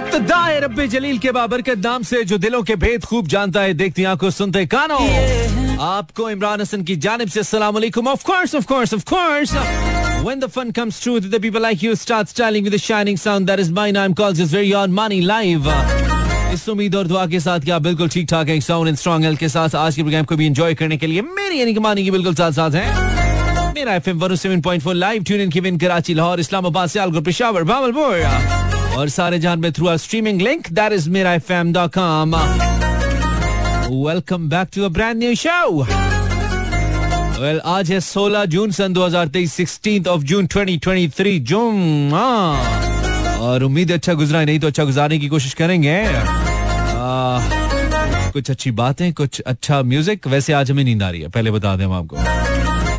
इब्तदाए रब्बे जलील के बाबरकत नाम से जो दिलों के भेद खूब जानता है देखती आँखों सुनते कानों। आपको इमरान हसन की जानिब से अस्सलाम वालेकुम। Of course of course of course When the fun comes true, the people like you start styling with a shining sound. That is my name. Calls is very on. Money live. इस उम्मीद और दुआ के साथ क्या बिल्कुल ठीक ठाक है साउंड एंड स्ट्रॉन्ग हेल्थ के साथ आज के प्रोग्राम को भी एंजॉय करने के लिए मेरी यानी कि मानी की बिल्कुल साथ साथ है। मेरा F M one point four live tune in किविन Karachi Lahore Islamabad Sialkot Peshawar Bahawalpur और सारे जान में through our streaming link that is मेरा F M dot com welcome back to a brand new show well आज है 16 जून सन 2023 16th ऑफ़ जून 2023 जून और उम्मीद अच्छा गुजरा नहीं तो अच्छा गुजारने की कोशिश करेंगे। कुछ अच्छी बातें, कुछ अच्छा म्यूज़िक वैसे आज हमें नींद आ रही है, पहले बता दें हम आपको।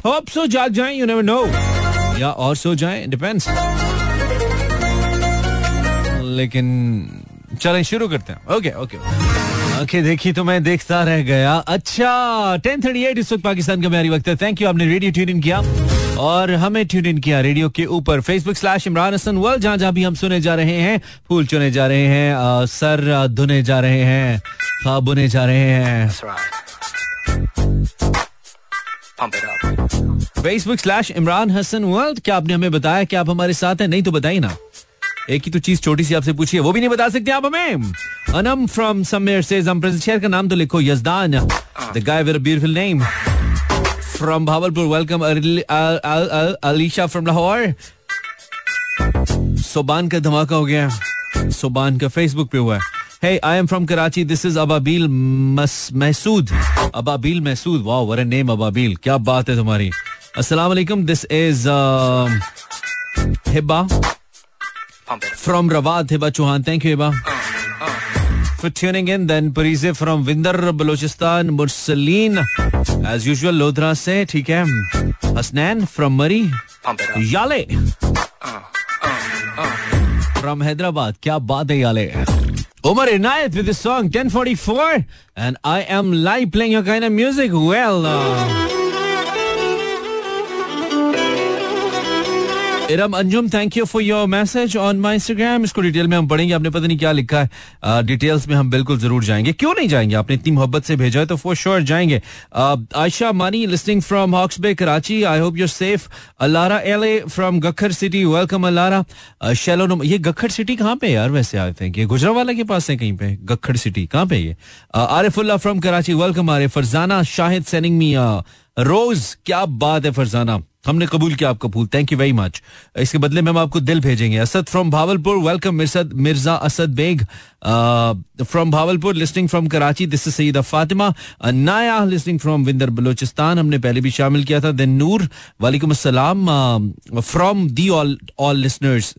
होप सो जाग जाएँ यू नेवर नो या और सो जाएँ डिपेंड्स लेकिन चलें शुरू करते हैं। ओके ओके ओके देखी तो मैं देखता रह गया। अच्छा टेन थर्टी एट इस वक्त पाकिस्तान का मेरी वक्त है। थैंक यू आपने रेडियो ट्यून इन किया। और हमें ट्यून इन किया रेडियो के ऊपर। Facebook slash Imran Hasan world जहाँ जहाँ भी हम सुने जा रहे हैं फूल चुने जा रहे हैं आ, सर धुने जा रहे हैं ख्वाब बुने जा रहे हैं। Facebook slash Imran Hasan world क्या आपने हमें बताया? कि आप हमारे साथ हैं? नहीं तो बताइए ना। एक ही तो चीज़ छोटी सी आपसे पूछिए वो भी नहीं बता सकते आप हमें। अनम फ्रॉम समवेयर सेज हम शहर का नाम तो लिखो Yazdan. The guy with a beautiful name from Bahawalpur welcome Alisha from Lahore. Soban का धमाका हो गया। सोबान का फेसबुक पे हुआ है। Hey, I am from Karachi. This is Ababil Mas- Mahsood. Ababil Mahsood. Wow, what a name, Ababil. क्या बात है तुम्हारी। अस्सलाम वालेकुम this is Hiba from Rawat, Hiba Chauhan. Thank you, Hiba. For tuning in, then Parize from Vindar, Balochistan, Mursaleen, as usual, Lodra से ठीक है Hasnan from Murray, Yale from Hyderabad. क्या बात है Yale Umar Inayat with the song 1044 and I am live playing your kind of music. Well, uh, Iram Anjum thank you for your message on my Instagram इसको detail में हम पढ़ेंगे। आपने पता नहीं क्या लिखा है। डिटेल्स में हम बिल्कुल ज़रूर जाएँगे। क्यों नहीं जाएँगे? आपने इतनी मोहब्बत से भेजा है तो फॉर श्योर जाएँगे। Ayesha Mani listening from Hawkes Bay Karachi. I hope you're safe Alara L A from Gakhar city welcome Alara. Shallow ये गखर सिटी कहाँ पे यार वैसे? आई थिंक ये गुजरावाला के पास है कहीं पे। गखर सिटी कहाँ पे ये? Arifullah from Karachi. Welcome are Farzana, Shahid sending me rose क्या बात है फरजाना। हमने कबूल किया आपका फूल। थैंक यू वेरी मच इसके बदले में हम आपको दिल भेजेंगे। Asad from Bahawalpur welcome Mirsad Mirza Asad Baig. From Bahawalpur listening from Karachi this is Saeeda Fatima Naya listening from विंदर Balochistan, हमने पहले भी शामिल किया था। देन नूर, वालेकुम अस्सलाम। From the all all listeners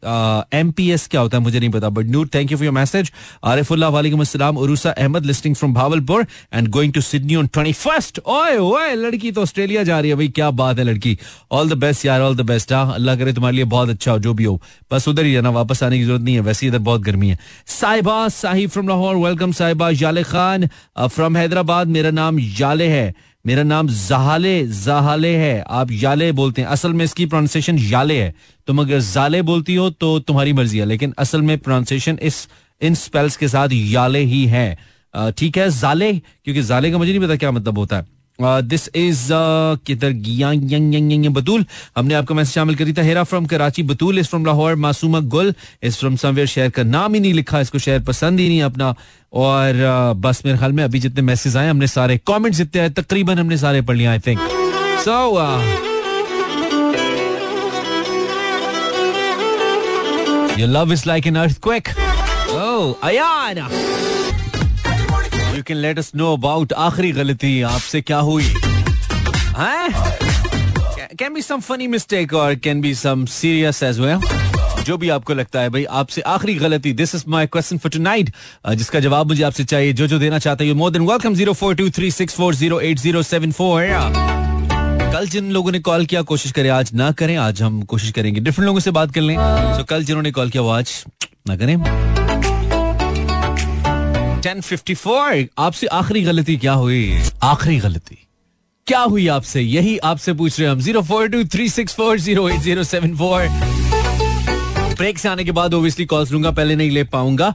MPS क्या होता है मुझे नहीं पता but Noor thank you for your message Arifullah, वालेकुम अस्सलाम। Urusa Ahmed listening from Bahawalpur and going to Sydney on twenty first ओए ओए, लड़की तो ऑस्ट्रेलिया जा रही है भाई, क्या बात है लड़की। ऑल द बेस्ट यार ऑल द बेस्ट हाँ। अल्लाह करे तुम्हारे लिए बहुत अच्छा हो, जो भी हो। बस उधर ही जाना वापस आने की ज़रूरत नहीं है, वैसे इधर बहुत गर्मी है। साहिबा साहिब फ्रॉम लाहौर वेलकम साहिबा जाले खान। फ्रॉम हैदराबाद, मेरा नाम जाले है। मेरा नाम जहाले जहाले है। आप याले बोलते हैं। असल में इसकी प्रोनाउंसिएशन याले है। तुम अगर जाले बोलती हो तो तुम्हारी मर्ज़ी है। लेकिन असल में प्रोनाउंसिएशन इस, इन स्पेल्स के साथ याले ही है। ठीक है, जाले? क्योंकि जाले का मुझे नहीं पता क्या मतलब होता है। दिस इज़ किधर बतूल हमने आपका मैसेज शामिल करी था Hira from Karachi Batool is from Lahore Masooma Gul is from somewhere शहर का नाम ही नहीं लिखा इसको शहर पसंद ही नहीं अपना और uh, बस मेरे ख्याल में अभी जितने मैसेज आए हमने सारे कमेंट्स जितने आए तकरीबन हमने सारे पढ़ लिए I think so Your love is like an earthquake. Oh, Ayana. You can let us know about आखिरी गलती आपसे क्या हुई? Can be some funny mistake और can be some serious as well जो भी आपको लगता है, भाई, आपसे आखिरी गलती। This is my question for tonight जिसका जवाब मुझे आपसे चाहिए, जो जो देना चाहते हैं more than welcome zero four two three six four zero eight zero seven four कल जिन लोगों ने कॉल किया, कोशिश करें, आज ना करें, आज हम कोशिश करेंगे। डिफरेंट लोगों से बात कर लें। तो कल जिन्होंने कॉल किया, वो आज ना करें। 1054, आपसे आखिरी गलती क्या हुई? आखिरी गलती। क्या हुई आपसे? यही आपसे पूछ रहे हम। Zero four two three six four zero eight zero seven four break से आने के बाद ओबियसली कॉल्स लूँगा, पहले नहीं ले पाऊँगा।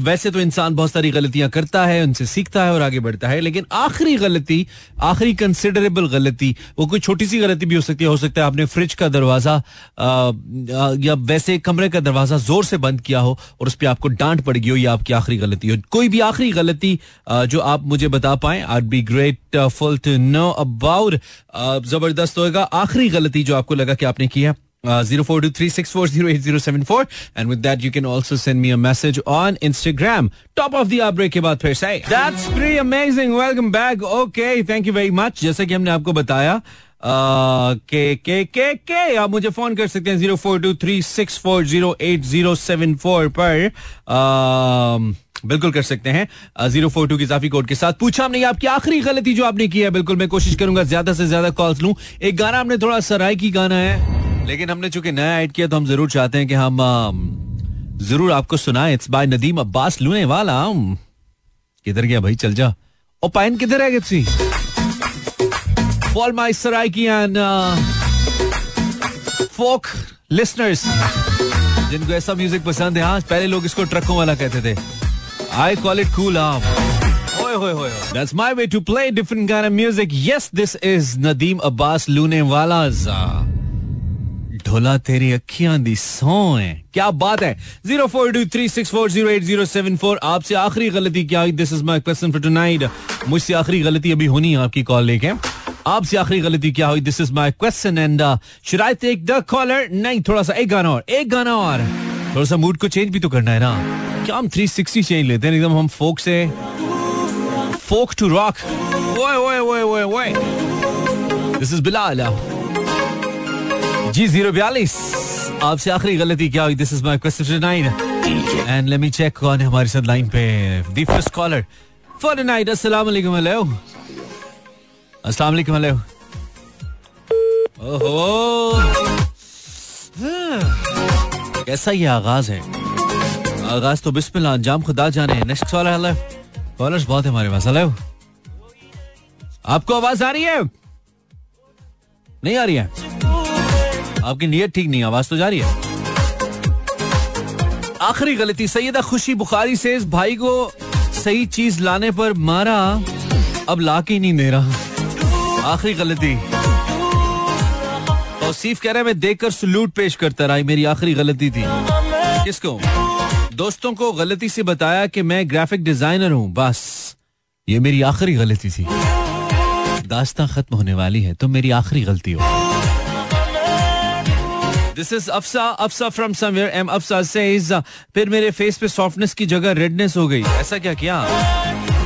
वैसे तो इंसान बहुत सारी गलतियाँ करता है, उनसे सीखता है और आगे बढ़ता है, लेकिन आखिरी गलती, आखिरी कंसिडरेबल गलती, वो कोई छोटी सी गलती भी हो सकती है, हो सकता है आपने फ्रिज का दरवाज़ा या वैसे कमरे का दरवाज़ा ज़ोर से बंद किया हो और उस पर आपको डांट पड़ गई हो, या आपकी आखिरी गलती हो। कोई भी आखिरी गलती जो आप मुझे बता पाए I be grateful to know about ज़बरदस्त होगा आखिरी गलती जो आपको लगा कि आपने की है Uh, 0423640807 and with that you can also send me a message on Instagram. Top of the hour break के बाद फिर से. That's pretty amazing. Welcome back. Okay, thank you very much. जैसा कि हमने आपको बताया के के के के आप मुझे फ़ोन कर सकते हैं zero four two three six four zero eight zero seven four पर बिल्कुल कर सकते हैं ज़ीरो फोर टू की जाफी कोड के साथ पूछा हमने आपकी आखिरी गलती जो आपने की है बिल्कुल मैं कोशिश करूँगा ज़्यादा से ज़्यादा कॉल्स लूँ एक गाना हमने थोड़ा सराय की गाना है लेकिन हमने चूँकि नया ऐड किया तो हम ज़रूर चाहते हैं कि हम ज़रूर आपको सुनाए। इट्स बाय नदीम अब्बास लूने वाला किधर गया भाई? चल जा। ओ पाइन किधर है गिप्सी? For all my Saraiki and folk listeners जिनको ऐसा म्यूज़िक पसंद है आज पहले लोग इसको ट्रकों वाला कहते थे। आई कॉल इट कूल आप That's my way to play different kind of music. Yes, this is Nadeem Abbas Lune Wala's. ढोला तेरी अखियाँ दी सौ है। क्या बात है? Zero four two three six four zero eight zero seven four. आपसे आखिरी गलती क्या this is my question for tonight मुझसे आखिरी गलती अभी होनी है आपकी कॉल लेके। आपसे आखिरी गलती क्या हुई? This is my question and should I take the caller नहीं थोड़ा सा एक गाना और, एक गाना और। थोड़ा सा मूड को चेंज भी तो करना है ना। क्या हम 360 चेंज लेते हैं? एकदम हम फोक से folk to rock this is Bilal ji zero बयालीस आपसे आखिरी गलती क्या हुई this is my question and let me check कौन है हमारे साथ लाइन पे the first caller for night अस्सलाम वालेकुम हेलो अस्सलाम वालेकुम हेलो ओहो कैसा ये आगाज़ है आगाज़ तो बिस्मिल्लाह अंजाम खुदा जाने नेक्स्ट कॉलर हेलो कॉलर्स बहुत है हमारे पास हेलो आपको आवाज़ आ रही है नहीं आ रही है आपकी नीयत ठीक नहीं आवाज़ तो जा रही है। आखिरी गलती, सैयदा खुशी बुखारी से इस भाई को सही चीज़ लाने पर मारा, अब ला के नहीं दे रहा आखिरी गलती। तौसीफ कह रहा मैं देखकर सलूट पेश करता रहा मेरी आखिरी गलती थी। किसको? दोस्तों को गलती से बताया कि मैं ग्राफिक डिज़ाइनर हूँ, बस। ये मेरी आखिरी गलती थी। दास्तां खत्म होने वाली है तो मेरी आखिरी गलती हो। This is Afsa Afsa from somewhere M Afsa says फिर मेरे फेस पे सॉफ्टनेस की जगह रेडनेस हो गई. ऐसा क्या किया?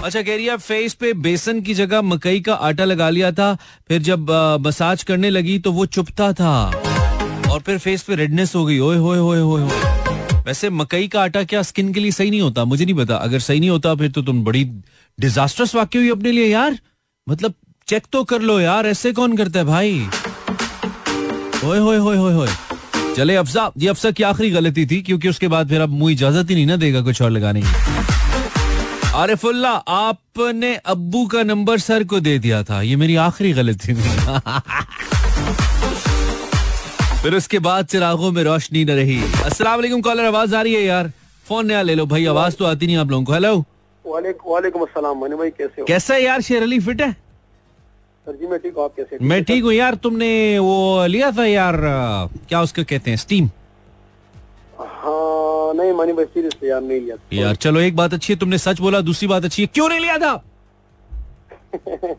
अच्छा कह रही है फेस पे बेसन की जगह मकई का आटा लगा लिया था, फिर जब मसाज करने लगी तो वो चुपता था। और फिर फेस पे रेडनेस हो गई। ओए, होए होए होए वैसे मकई का आटा क्या स्किन के लिए सही नहीं होता? मुझे नहीं पता। अगर सही नहीं होता, फिर तो तुम बड़ी डिजास्टर्स वाक्य हुई अपने लिए यार। मतलब चेक तो कर लो यार। ऐसे कौन करता है भाई? ओए, होए होए होए होए। चले अफसा ये अफसा की आखिरी गलती थी क्योंकि उसके बाद फिर अब मुँह इजाज़त ही नहीं ना देगा कुछ और लगाने की। आरिफुल्ला आपने अब्बू का नंबर सर को दे दिया था। ये मेरी आखिरी गलती थी। फिर उसके बाद चिरागों में रोशनी न रही। अस्सलाम वालेकुम कॉलर आवाज़ आ रही है यार। फ़ोन नया ले लो भाई आवाज़ तो आती नहीं आप लोगों को। हेलो वालेकुम अस्सलाम भाई कैसे हो? कैसा है यार शेर अली फिट है? सर जी मैं ठीक हूँ आप कैसे मैं ठीक हूँ यार तुमने वो लिया था यार क्या उसको कहते हैं स्टीम हाँ नहीं मानी भाई सीरियस यार नहीं लिया यार चलो एक बात अच्छी है तुमने सच बोला दूसरी बात अच्छी है क्यों नहीं लिया था?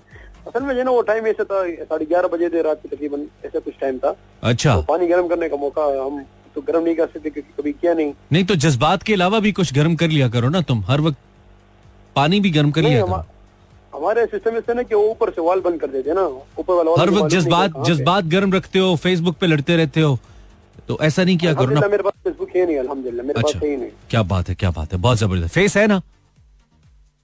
असल में जो ना वो टाइम ऐसा था साढ़े ग्यारह बजे थे रात की तकरीबन ऐसा कुछ टाइम था। अच्छा। तो पानी गर्म करने का मौका हम तो गर्म नहीं कर सकते क्योंकि कभी किया नहीं। नहीं तो जज्बात के अलावा भी कुछ गर्म कर लिया करो ना तुम हर वक्त पानी भी गर्म कर लिया हमारे सिस्टम से ना कि वो ऊपर से वाल बंद कर देते ना ऊपर वाला हर वक्त जज्बात जज्बात गर्म रखते हो फेसबुक पे लड़ते रहते हो तो ऐसा नहीं किया करो ना। मेरे पास फेसबुक है नहीं अल्हम्दुलिल्लाह मेरे अच्छा, पास है नहीं। क्या बात है क्या बात है बहुत ज़बरदस्त। फेस है ना?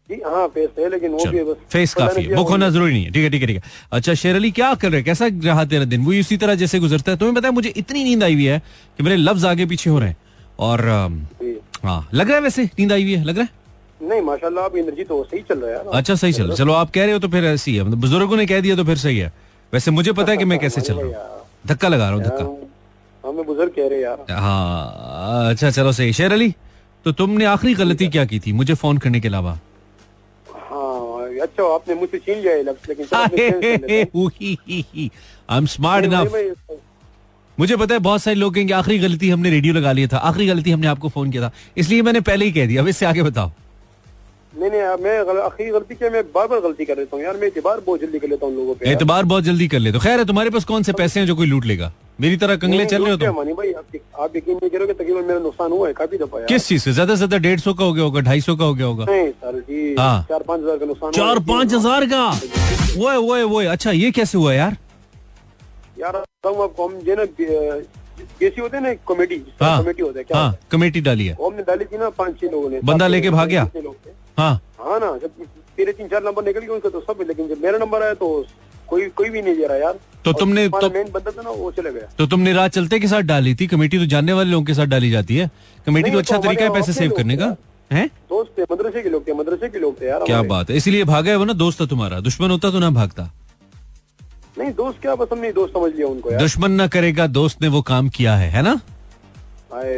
हाँ फेस है लेकिन वो भी बस फेस काफ़ी है। बुक होना ज़रूरी नहीं है। ठीक है ठीक है ठीक है। अच्छा शेर अली क्या कर रहे कैसा रहा तेरा दिन? वो इसी तरह जैसे गुजरता है। तुम्हें पता है मुझे इतनी नींद आई हुई है कि मेरे लफ्ज आगे पीछे हो रहे हैं। और हाँ लग रहा है वैसे? नींद आई हुई है लग रहा है? नहीं माशाल्लाह आप एनर्जी तो सही चल रहा है अच्छा सही चल रहा है। चलो आप कह रहे हो तो फिर ऐसी है मतलब बुज़ुर्गों ने कह दिया तो फिर सही है। वैसे मुझे पता है कि मैं कैसे चल रहा हूँ। धक्का लगा रहा हूँ धक्का। हमें बुज़ुर्ग कह रहे यार। हाँ अच्छा चलो सही। शेर अली तो तुमने आखिरी गलती क्या की थी मुझे फ़ोन करने के अलावा? हाँ अच्छा आपने मुझसे छीन लिया लफ्ज लेकिन। आई एम स्मार्ट इनफ मुझे पता है बहुत सारे लोग कहेंगे आखिरी गलती हमने रेडियो लगा लिया था। आखिरी गलती हमने आपको फ़ोन किया था। इसलिए मैंने पहले ही कह दिया। अब इससे आगे बताओ। नहीं नहीं मैं गल- आखिरी गलती क्या मैं बार बार गलती कर लेता हूँ यार मैं एतबार बहुत जल्दी कर लेता हूँ लोगों पे। एतबार बहुत जल्दी कर ले तो खैर है तुम्हारे पास कौन से पैसे हैं जो कोई लूट लेगा? मेरी तरह कंगले चल रहे हो तुम। मानी भाई आप यकीन नहीं करोगे तकरीबन मेरा नुकसान हुआ है काफ़ी दफ़ा किस चीज़ से? ज़्यादा से ज़्यादा डेढ़ सौ का हो गया होगा ढाई सौ का हो गया होगा। नहीं सर जी हाँ। चार पाँच हज़ार का नुकसान चार है। पाँच हज़ार का? वो वो वो अच्छा ये कैसे हुआ यार? यार आपको हम जो ना कैसी होते हैं ना कॉमेडी हाँ। कमेटी होता है क्या हाँ है? कमेटी डाली है। हमने डाली थी ना पाँच छह लोगों ने बंदा लेके भाग गया? हाँ। हाँ ना जब तेरे तीन चार नंबर निकल गए उनका तो सब लेकिन जब मेरा नंबर आया तो कोई कोई भी नहीं दे रहा यार। तो तुमने- तो- मेन बंदा था ना वो चले गया। तो तुमने रात चलते के साथ डाली थी? कमेटी तो जानने वाले लोगों के साथ डाली जाती है। कमेटी तो अच्छा तो तरीका है पैसे सेव करने का। है? दोस्त थे मदरसे के लोग थे मदरसे के लोग थे यार क्या बात है। इसीलिए भागा है वो ना दोस्त था तुम्हारा। दुश्मन होता तो ना भागता। नहीं दोस्त क्या बस हमने दोस्त समझ लिया उनको यार। दुश्मन ना करेगा दोस्त ने वो काम किया है है ना?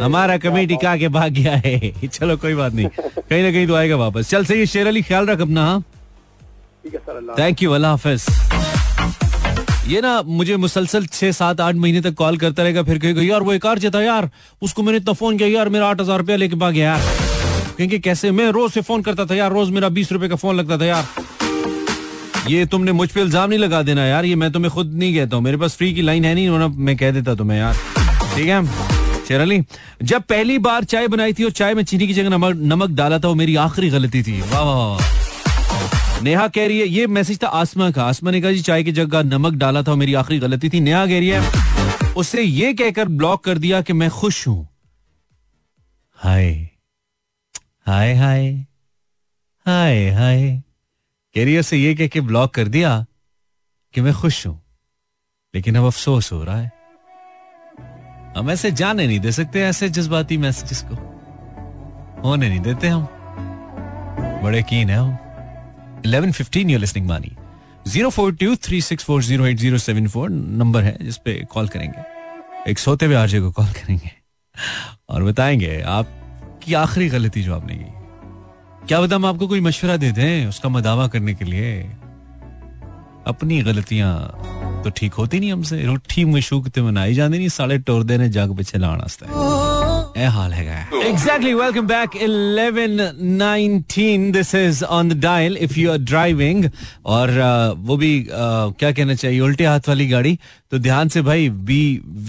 हमारा कमेटी का के भाग गया है। चलो कोई बात नहीं। कहीं ना कहीं तो आएगा वापस। चल सही शेर अली ख्याल रख अपना हाँ? ठीक है थैंक यू अल्लाह हाफिज। ये ना मुझे मुसलसल छह सात आठ महीने तक कॉल करता रहेगा फिर कहेगा यार वो एक कार था यार। उसको मैंने इतना फ़ोन किया यार मेरा आठ हज़ार रुपया लेके भाग गया यार। कहेंगे कैसे? मैं रोज से फ़ोन करता था यार रोज मेरा बीस रुपए का फ़ोन लगता था यार। ये तुमने मुझ पे इल्ज़ाम नहीं लगा देना यार। ये मैं तुम्हें खुद नहीं कहता हूँ। मेरे पास फ्री की लाइन है नहीं मैं कह देता तुम्हें यार। ठीक है? शेर अली, जब पहली बार चाय बनाई थी और चाय में चीनी की जगह नमक नमक डाला था, वो मेरी आखिरी गलती थी। वाह वाह नेहा कह रही है, ये मैसेज था आसमा का। आसमा ने कहा, जी, चाय की जगह नमक डाला था मेरी आखिरी गलती थी। नेहा कह रही है उसे ये कहकर ब्लॉक कर दिया कि मैं खुश हूँ। हाय हाय हाय हाय हाय। कह रही है उसे ये कह के ब्लॉक कर दिया कि मैं खुश हूँ। लेकिन अब अफसोस हो रहा है। हम ऐसे जाने नहीं दे सकते ऐसे जज्बाती मैसेजेस को। होने नहीं देते हम। बड़े कीन है हम। 11:15 you're listening मानी 0423640874 नंबर है जिसपे कॉल करेंगे। एक सोते हुए आरजे को कॉल करेंगे। और बताएँगे, आपकी आखिरी गलती जो आपने की। क्या बता हम आपको कोई मशवरा दे दें उसका मदावा करने के लिए। अपनी गलतियाँ तो ठीक होती नहीं हमसे रुट्ठी मशूक ते मनाई जाती नहीं साले टोरदे ने जग पिछे लाण वास्ते ਇਹ ਹਾਲ ਹੈਗਾ exactly welcome back 11:19 this is on the dial if you are driving और uh, वो भी uh, क्या कहना चाहिए उल्टे हाथ वाली गाड़ी तो ध्यान से भाई be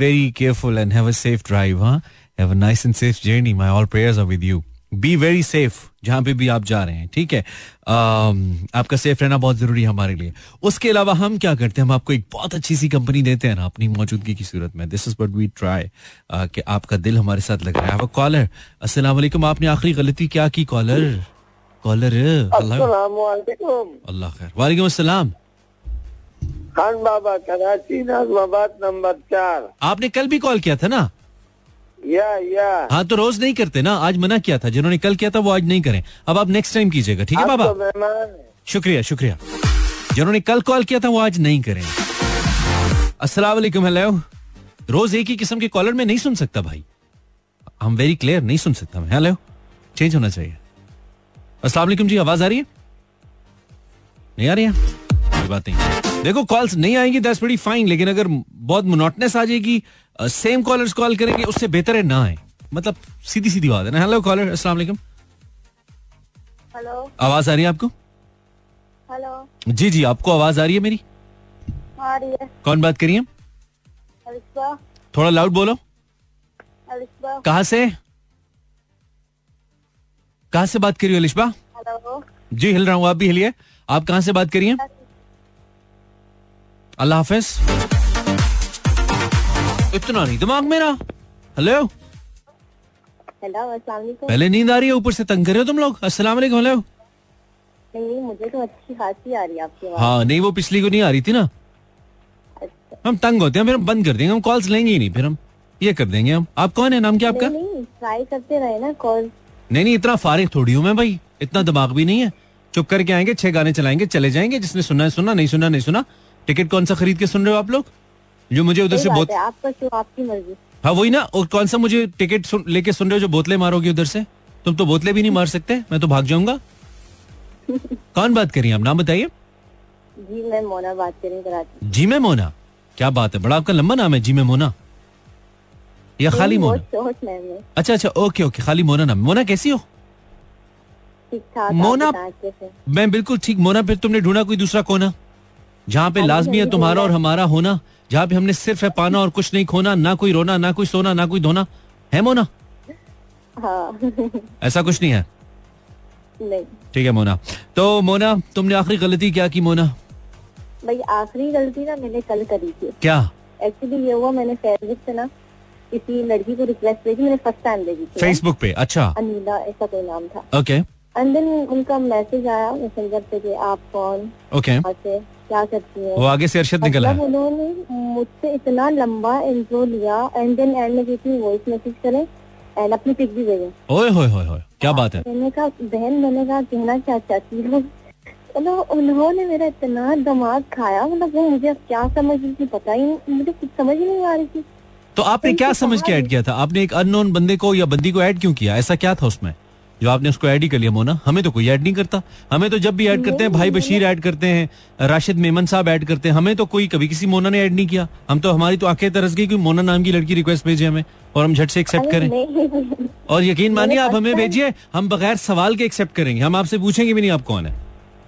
very careful and have a safe drive हाँ have a nice and safe journey my all prayers are with you be very safe जहाँ पे भी आप जा रहे हैं ठीक है? Um, आपका सेफ़ रहना बहुत ज़रूरी है हमारे लिए। उसके अलावा हम क्या करते हैं? हम आपको एक बहुत अच्छी सी कंपनी देते हैं ना अपनी मौजूदगी की सूरत में। This is but we try कि आपका दिल हमारे साथ लग रहा है। कॉलर वालेकुम आपने आखिरी गलती क्या की कॉलर कॉलर अल्लाह खैर। वालेकुम अस्सलाम। खान बाबा कराची नाजमाबाद नंबर चार। आपने कल भी कॉल किया था ना? या या हाँ तो रोज नहीं करते ना? आज मना किया था जिन्होंने कल किया था वो आज नहीं करें। अब आप नेक्स्ट टाइम कीजिएगा ठीक है बाबा। शुक्रिया शुक्रिया। जिन्होंने कल कॉल किया था वो आज नहीं करें। अस्सलाम वालेकुम हेलो रोज एक ही किस्म के कॉलर में नहीं सुन सकता भाई। हम वेरी क्लियर नहीं सुन सकता मैं हेलो चेंज होना चाहिए। अस्सलाम वालेकुम जी आवाज़ आ रही है? नहीं आ रही है? कोई बात नहीं। देखो कॉल्स नहीं आएँगी दैट्स वेरी फाइन लेकिन अगर बहुत मोनोटनेस आ जाएगी सेम कॉलर्स कॉल करेंगे उससे बेहतर है ना आए। मतलब सीधी सीधी बात है ना। हेलो कॉलर अस्सलाम वालेकुम। हेलो आवाज़ आ रही है आपको? हेलो जी जी आपको आवाज़ आ रही है मेरी? आ रही है। कौन बात करिए थोड़ा लाउड बोलो। कहा से? कहा से बात करिए अलिशबा? हेलो जी हिल रहा हूँ आप भी हिलिए। आप कहाँ से बात करिए अल्लाह हाफिज। इतना नहीं दिमाग मेरा। हेलो हेलो अस्सलाम पहले नींद आ रही है ऊपर से तंग कर रहे हो तुम लोग? अस्सलाम वालेकुम हेलो नहीं मुझे तो अच्छी खासी आ रही है आपकी हाँ नहीं वो पिछली को नहीं आ रही थी ना। अच्छा। हम तंग होते हैं फिर हम बंद कर देंगे हम कॉल्स लेंगे ही नहीं फिर हम ये कर देंगे हम। आप कौन है? नाम क्या आपका? नहीं नहीं ट्राई करते रहे ना कॉल नहीं नहीं इतना फारिग थोड़ी हूँ मैं भाई इतना दिमाग भी नहीं है। चुप करके आएँगे छह गाने चलाएँगे चले जाएँगे जिसने सुना है सुना नहीं सुना नहीं सुना। टिकट कौन सा खरीद के सुन रहे हो आप लोग? जो मुझे उधर से बहुत आपका शो आपकी मर्ज़ी। हाँ वही ना और कौन सा मुझे टिकट सुन, लेके सुन रहे हो जो बोतलें मारोगे उधर से? तुम तो बोतलें भी नहीं मार सकते मैं तो भाग जाऊँगा। कौन बात करिए आप? नाम बताइए। जी मैं मोना बात कर रही हूँ कराची। जी में मोना। क्या बात है बड़ा आपका लंबा नाम है जी में मोना। या खाली मोना? अच्छा अच्छा ओके ओके खाली मोना नाम मोना कैसी हो? मोना- मैं बिल्कुल ठीक मोना फिर तुमने ढूंढा कोई दूसरा कोना? जहाँ पे हाँ, लाजमी है तुम्हारा और हमारा होना। जहाँ पे हमने सिर्फ़ है पाना और कुछ नहीं खोना ना कोई रोना ना कोई सोना ना कोई धोना। है मोना? हाँ। ऐसा कुछ नहीं है? नहीं। ठीक है मोना। तो मोना तुमने आखिरी गलती क्या की मोना? भाई आखिरी गलती ना मैंने कल करी थी। क्या? एक्चुअली ये हुआ मैंने फेसबुक से ना किसी लड़की को रिक्वेस्ट भेजी मैंने फ़र्स्ट टाइम भेजी थी फेसबुक पे अच्छा। अनिला ऐसा कोई नाम था। ओके एंड देन उनका मैसेज आया मैसेंजर पे कि आप कौन? ओके से क्या करती हैं? वो आगे से अरशद निकला मतलब है उन्होंने मुझसे इतना लंबा इंट्रो लिया एंड देन एंड में कहती वॉइस मैसेज करें एंड अपनी पिक भी भेजें। ओए होए होए होए क्या बात है? मैंने कहा बहन मैंने कहा कहना क्या चाहती हो? मतलब उन्होंने मेरा इतना दिमाग खाया मतलब वो मुझे क्या समझ रही थी पता ही नहीं मुझे कुछ समझ ही नहीं आ रही थी। तो आपने क्या समझ के ऐड किया था? आपने एक अननोन बंदे को या बंदी को ऐड क्यों किया? ऐसा क्या था उसमें? जो आपने उसको ऐड ही कर लिया मोना। हमें तो कोई ऐड नहीं करता। हमें तो जब भी ऐड करते हैं भाई बशीर ऐड करते हैं राशिद मेमन साहब ऐड करते हैं। हमें तो कोई कभी किसी मोना ने ऐड नहीं किया। हम तो हमारी तो आँखें तरस गई कि मोना नाम की लड़की रिक्वेस्ट भेजे हमें और हम झट से एक्सेप्ट करें। और यकीन मानिए आप हमें भेजिए हम बगैर सवाल के एक्सेप्ट करेंगे। हम आपसे पूछेंगे भी नहीं आप कौन है।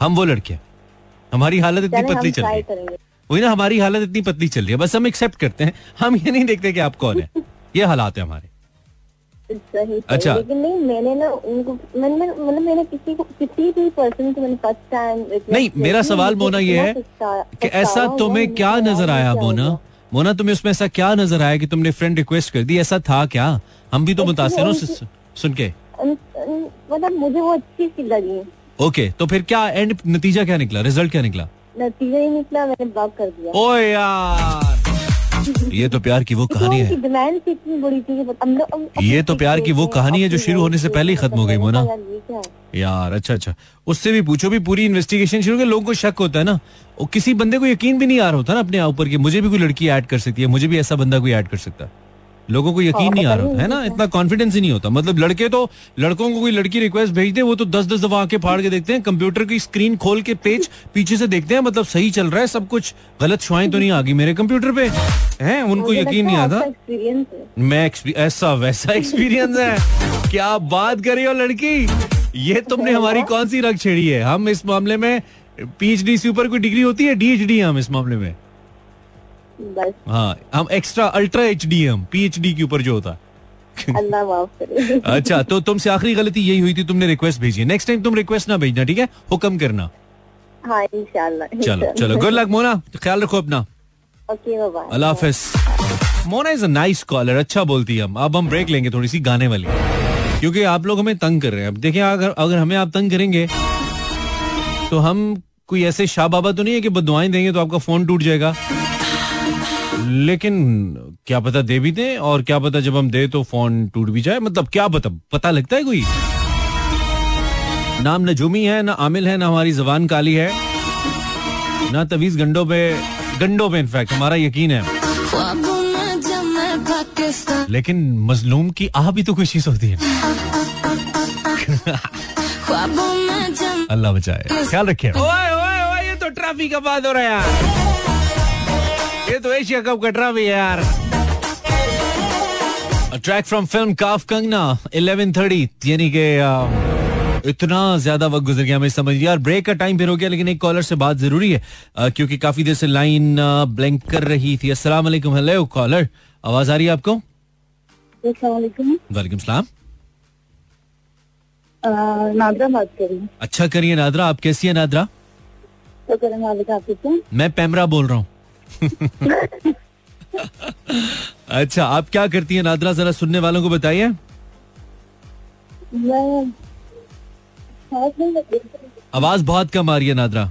हम वो लड़के। हमारी हालत इतनी पतली चल रही है। वही ना हमारी हालत इतनी पतली चल रही है। बस हम एक्सेप्ट करते हैं। हम ये नहीं देखते कि आप कौन है। ये हालात है हमारे। सही अच्छा। लेकिन नहीं मैंने ना उनको मैंने मतलब मैंने किसी को किसी भी पर्सन को मैंने फ़र्स्ट टाइम नहीं मेरा सवाल मोना ये है कि ऐसा तुम्हें क्या नज़र आया मोना? मोना तुम्हें उसमें ऐसा क्या नज़र आया कि तुमने फ्रेंड रिक्वेस्ट कर दी? ऐसा था क्या? हम भी तो मुतासर हो सुन के। मतलब मुझे वो अच्छी सी लगी। ओके तो फिर क्या एंड नतीजा क्या निकला? रिज़ल्ट क्या निकला? नतीजा ही निकला मैंने ब्लॉक कर दिया। ओए यार! ये तो प्यार की वो कहानी है। ये तो प्यार की वो कहानी है जो शुरू होने से पहले ही खत्म हो गई, मोना। यार, अच्छा अच्छा। उससे भी पूछो भी पूरी इन्वेस्टिगेशन शुरू कर लोगों को शक होता है ना। और किसी बंदे को यकीन भी नहीं आ रहा होता ना अपने ऊपर की मुझे भी कोई लड़की ऐड कर सकती है मुझे भी ऐसा बंदा कोई ऐड कर सकता। है लोगों को यकीन हाँ, नहीं आ रहा। है ना? इतना कॉन्फिडेंस ही नहीं होता। मतलब लड़के तो लड़कों को कोई लड़की रिक्वेस्ट भेज दे वो तो दस दस दफ़ा आके फाड़ के देखते हैं कंप्यूटर की स्क्रीन खोल के पेज पीछे से देखते हैं मतलब सही चल रहा है सब कुछ। गलत शुआएँ तो नहीं आ गई मेरे कंप्यूटर पे। है? उनको यकीन नहीं आता। मैं ऐसा वैसा एक्सपीरियंस है। क्या बात कर हो लड़की? ये तुमने हमारी कौन सी रग छेड़ी है? हम इस मामले में पीएचडी से ऊपर कोई डिग्री होती है? डीएचडी हम इस मामले में। बस। हाँ हम एक्स्ट्रा अल्ट्रा एचडी हम डी के ऊपर जो होता। है अच्छा तो तुमसे आखिरी गलती यही हुई थी तुमने रिक्वेस्ट भेजी नेक्स्ट टाइम तुम रिक्वेस्ट ना भेजना ठीक है? हुक्म करना। हाँ इंशाल्लाह चलो चलो गुड लक मोना। ख्याल रखो अपना। अल्लाह हाफिज। Mona is a nice caller अच्छा बोलती है हम। अब हम ब्रेक लेंगे थोड़ी सी गाने वाली। क्योंकि आप लोग हमें तंग कर रहे हैं। अब देखिए अगर अगर हमें आप तंग करेंगे तो हम कोई ऐसे शाह बाबा तो नहीं है कि बदवाएँ देंगे तो आपका फ़ोन टूट जाएगा। लेकिन क्या पता दे भी दें और क्या पता जब हम दे तो फ़ोन टूट भी जाए। मतलब क्या पता पता लगता है कोई? नाम नजूमी है ना आमिल है ना हमारी जबान काली है ना तवीज गंडों पे गंडों पे इनफैक्ट हमारा यकीन है। लेकिन मजलूम की आह भी तो कोई चीज़ होती है। अल्लाह बचाए। ख्याल रखिए। ओए ओए ओए ये तो ट्रैफ़िक का बात हो रहा है ये तो एशिया कप का ट्रैफ़िक है यार। Track from film Kaaf Kangana 11:30 यानी कि इतना ज़्यादा वक्त गुजर गया मैं समझ यार ब्रेक का टाइम फिर हो गया लेकिन एक कॉलर से बात ज़रूरी है। अ, क्योंकि काफ़ी देर से लाइन ब्लैंक कर रही थी। अस्सलाम वालेकुम हेलो कॉलर आवाज़ आ रही है आपको? अस्सलाम वालेकुम सलाम नादरा बात कर रही अच्छा करिए नादरा आप कैसी है नादरा? तो हैं? मैं पैमरा बोल रहा हूँ। अच्छा आप क्या करती हैं? नादरा जरा सुनने वालों को बताइए। मैं आवाज़ बहुत कम आ रही है नादरा।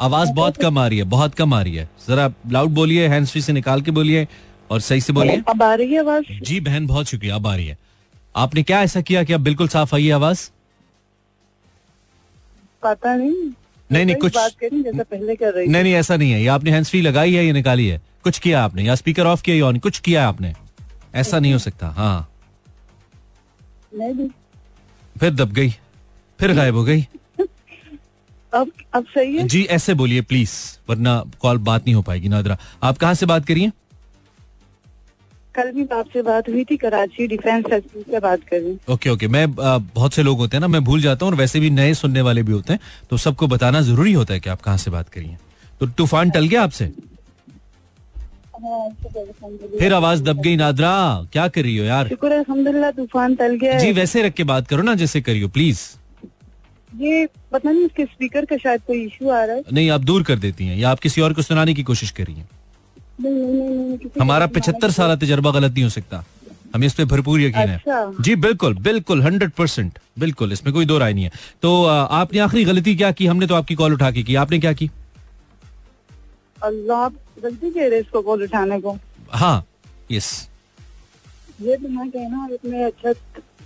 आवाज़ बहुत कम आ रही है बहुत कम आ रही है। जरा लाउड बोलिए हैंड फ्री से निकाल के बोलिए और सही से बोलिए। अब आ रही है आवाज़? जी बहन बहुत शुक्रिया अब आ रही है। आपने क्या ऐसा किया कि अब बिल्कुल साफ़ आई है आवाज़? पता नहीं। नहीं नहीं कुछ बात करी पहले कर रही नहीं नहीं ऐसा नहीं है। ये आपने हैंड फ्री लगाई है ये निकाली है। कुछ किया आपने? या स्पीकर ऑफ़ किया या ऑन कुछ किया आपने? ऐसा नहीं हो सकता हाँ। फिर दब गई। फिर गायब हो गई। अब अब सही है? जी ऐसे बोलिए प्लीज़ वरना कॉल बात नहीं हो पाएगी नादरा। आप कहाँ से बात करिए? कल भी आपसे बात हुई थी कराची डिफेंस सर्विस से बात कर रही ओके ओके। मैं आ, बहुत से लोग होते हैं ना मैं भूल जाता हूँ और वैसे भी नए सुनने वाले भी होते हैं तो सबको बताना ज़रूरी होता है कि आप कहाँ से बात करिए। तो तूफ़ान टल गया आपसे? फिर आवाज़ दब गई नादरा क्या कर रही हो यार? शुक्र अलहमदुल्ला तूफ़ान टल गया जी वैसे रख के बात करो ना जैसे करियो प्लीज़ ये पता नहीं उसके स्पीकर का शायद कोई इशू आ रहा है। नहीं आप दूर कर देती हैं या आप किसी और को सुनाने की कोशिश करिए हमारा पिछहत्तर की- साल तजर्बा गलत नहीं हो सकता। हमें इस पे भरपूर यकीन है। अच्छा। जी बिल्कुल बिल्कुल हंड्रेड परसेंट बिल्कुल इसमें कोई दो राय नहीं है। तो आपने आखिरी गलती क्या की? हमने तो आपकी कॉल उठा के की। आपने क्या की? अल्लाह गलती कह रहे इसको कॉल उठाने को। हाँ यस ये तो मैं कहना इतने अच्छा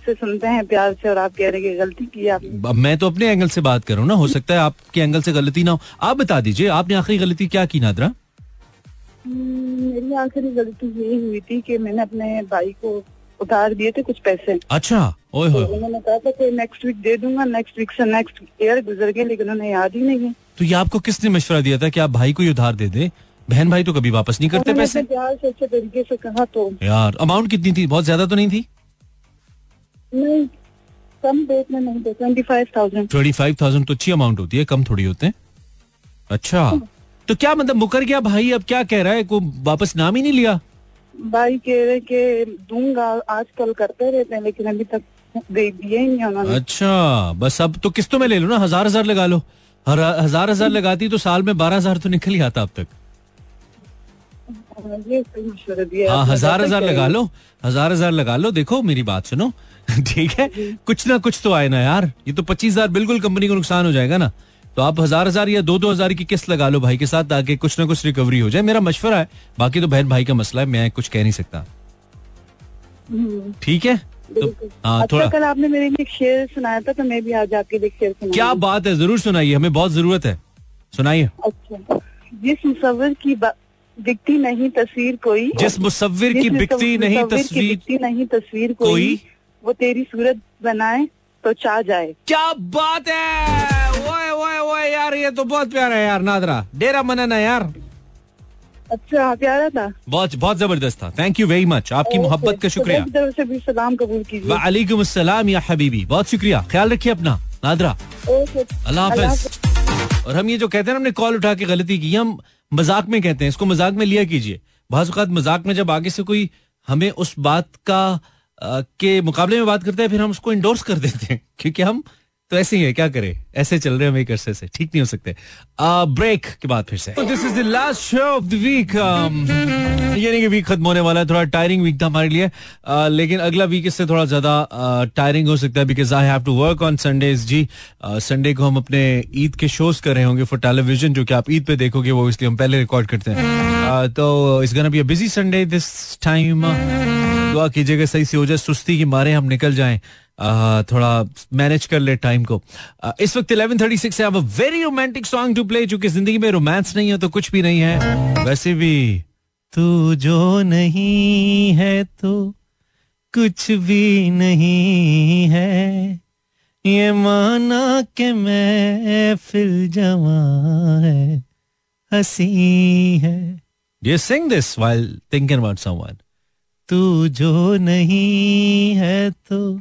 से सुनते हैं प्यार से और आप कह रहे हैं कि गलती की आपने। मैं तो अपने एंगल से बात कर रहा हूँ ना हो सकता है आपके एंगल से गलती ना हो। आप बता दीजिए आपने आखिरी गलती क्या की नादरा? मेरी आखिरी गलती यही हुई थी कि मैंने अपने भाई को उधार दिए थे कुछ पैसे। अच्छा ओए तो उन्होंने कहा था कि नेक्स्ट वीक दे दूँगा नेक्स्ट वीक से नेक्स्ट ईयर गुजर गए लेकिन उन्हें याद ही नहीं है। तो ये आपको किसने मशवरा दिया था कि आप भाई को ही उधार दे दे? बहन भाई तो कभी वापस नहीं करते पैसे। अच्छे तरीके से कहा तो। यार अमाउंट कितनी थी? बहुत ज़्यादा तो नहीं थी? नहीं कम रेट में नहीं थे twenty five thousand twenty five thousand तो अच्छी अमाउंट होती है कम थोड़ी होते हैं। अच्छा। तो क्या मतलब मुकर गया भाई? अब क्या कह रहा है? को वापस नाम ही नहीं लिया? भाई कह रहे कि दूँगा आजकल करते रहते हैं लेकिन अभी तक दे दिए ही नहीं उन्होंने। अच्छा बस अब तो किस्तों में ले लो ना हज़ार हज़ार लगा लो। हर हज़ार हज़ार लगाती तो साल में बारह हज़ार तो निकल ही आता अब तक। हाँ, दिया हाँ। हज़ार हज़ार लगा लो हज़ार हज़ार लगा लो। देखो मेरी बात सुनो। ठीक है? कुछ ना कुछ तो आए ना यार। ये तो पच्चीस हज़ार बिल्कुल कंपनी को नुकसान हो जाएगा ना। तो आप हज़ार हज़ार या दो दो हज़ार की किस्त लगा लो भाई के साथ ताकि कुछ ना कुछ रिकवरी हो जाए। मेरा मशवरा है बाकी तो बहन भाई का मसला है मैं कुछ कह नहीं सकता। हम्म, ठीक है? तो बिल्कुल। हाँ अच्छा थोड़ा कल आपने मेरे लिए शेर सुनाया था तो मैं भी आज आपके लिए शेर सुना क्या बात है ज़रूर सुनाइए हमें बहुत ज़रूरत है। सुनाइए। अच्छा जिस मुसव्विर की दिखती नहीं तस्वीर कोई जिस मुसव्विर की बिकती नहीं तस्वीर दिखती नहीं तस्वीर कोई वो तेरी सूरत बनाए तो चाह जाए। क्या बात है! ओए ओए ओए यार ये तो बहुत प्यारा है यार नादरा। डेरा मनना यार। अच्छा प्यारा था बहुत बहुत ज़बरदस्त था। थैंक यू वेरी मच आपकी मोहब्बत का शुक्रिया। तो तरफ़ से भी सलाम कबूल कीजिए। वालेकुम अस्सलाम या हबीबी। बहुत शुक्रिया। ख्याल रखिए अपना। नादरा। अल्लाह हाफिज। और हम ये जो कहते हैं ना हमने कॉल उठा के गलती की हम मज़ाक में कहते हैं। इसको मज़ाक में लिया कीजिए। बाज़ मज़ाक में जब आगे से कोई हमें उस बात का के मुकाबले में बात करता है फिर हम उसको इंडोर्स कर देते हैं। क्योंकि हम तो ऐसे ही है क्या करे? ऐसे चल रहे हम एक अरसे से। ठीक नहीं हो सकते। ब्रेक uh, के बाद फिर से। This is the last show of the week यानी कि वीक खत्म होने वाला है थोड़ा टायरिंग वीक था हमारे लिए। अ, लेकिन अगला वीक इससे थोड़ा ज़्यादा टायरिंग uh, हो सकता है because I have to work on Sundays ji. Sunday को हम अपने ईद के शोज़ कर रहे होंगे फॉर टेलीविज़न जो कि आप ईद पे देखोगे वो इसलिए हम पहले रिकॉर्ड करते हैं। तो इस gonna be busy Sunday this time दुआ कीजिएगा, सही से हो जाए सुस्ती की मारे हम निकल जाएँ। थोड़ा मैनेज कर ले टाइम को। इस वक्त 11:36 है very romantic song to play क्योंकि ज़िंदगी में रोमांस नहीं है तो कुछ भी नहीं है। वैसे भी, तू जो नहीं है तो कुछ भी नहीं है। ये माना के मैं फिल जवा है, हसी है। ये sing this while thinking about someone तू जो नहीं है तो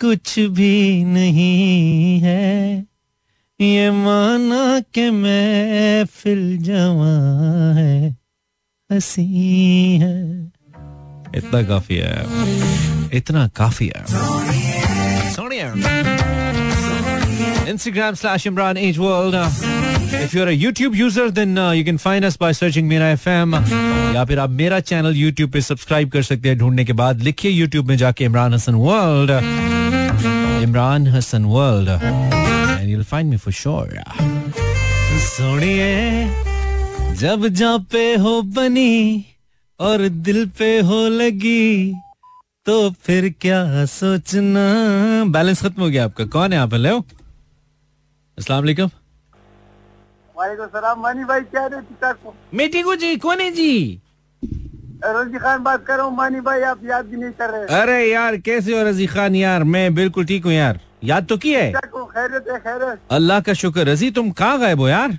कुछ भी नहीं है। ये माना के मैं फिल जवा है हसी है। इतना काफ़ी है। इतना काफ़ी है। Sonia. Instagram slash Imran Age World. If you're a YouTube user, then uh, you can find us by searching Mera FM. या फिर आप मेरा चैनल YouTube पे सब्सक्राइब कर सकते हैं ढूँढने के बाद लिखिए YouTube में जाके Imran Hasan world Imran Hasan world and you'll find me for sure. सुनिए जब जा पे हो बनी और दिल पे हो लगी तो फिर क्या सोचना बैलेंस खत्म हो गया आपका कौन है आप हेलो अस्सलाम वालेकुम वालेकुम सलाम मानी भाई क्या पिता को मेटी को जी कौन है जी रोजी खान बात कर रहा हूँ मानी भाई आप याद भी नहीं कर रहे अरे यार कैसे हो रज़ी खान यार मैं बिल्कुल ठीक हूँ यार याद तो की है खैरत है खैरत अल्लाह का शुक्र रज़ी तुम कहाँ गए हो यार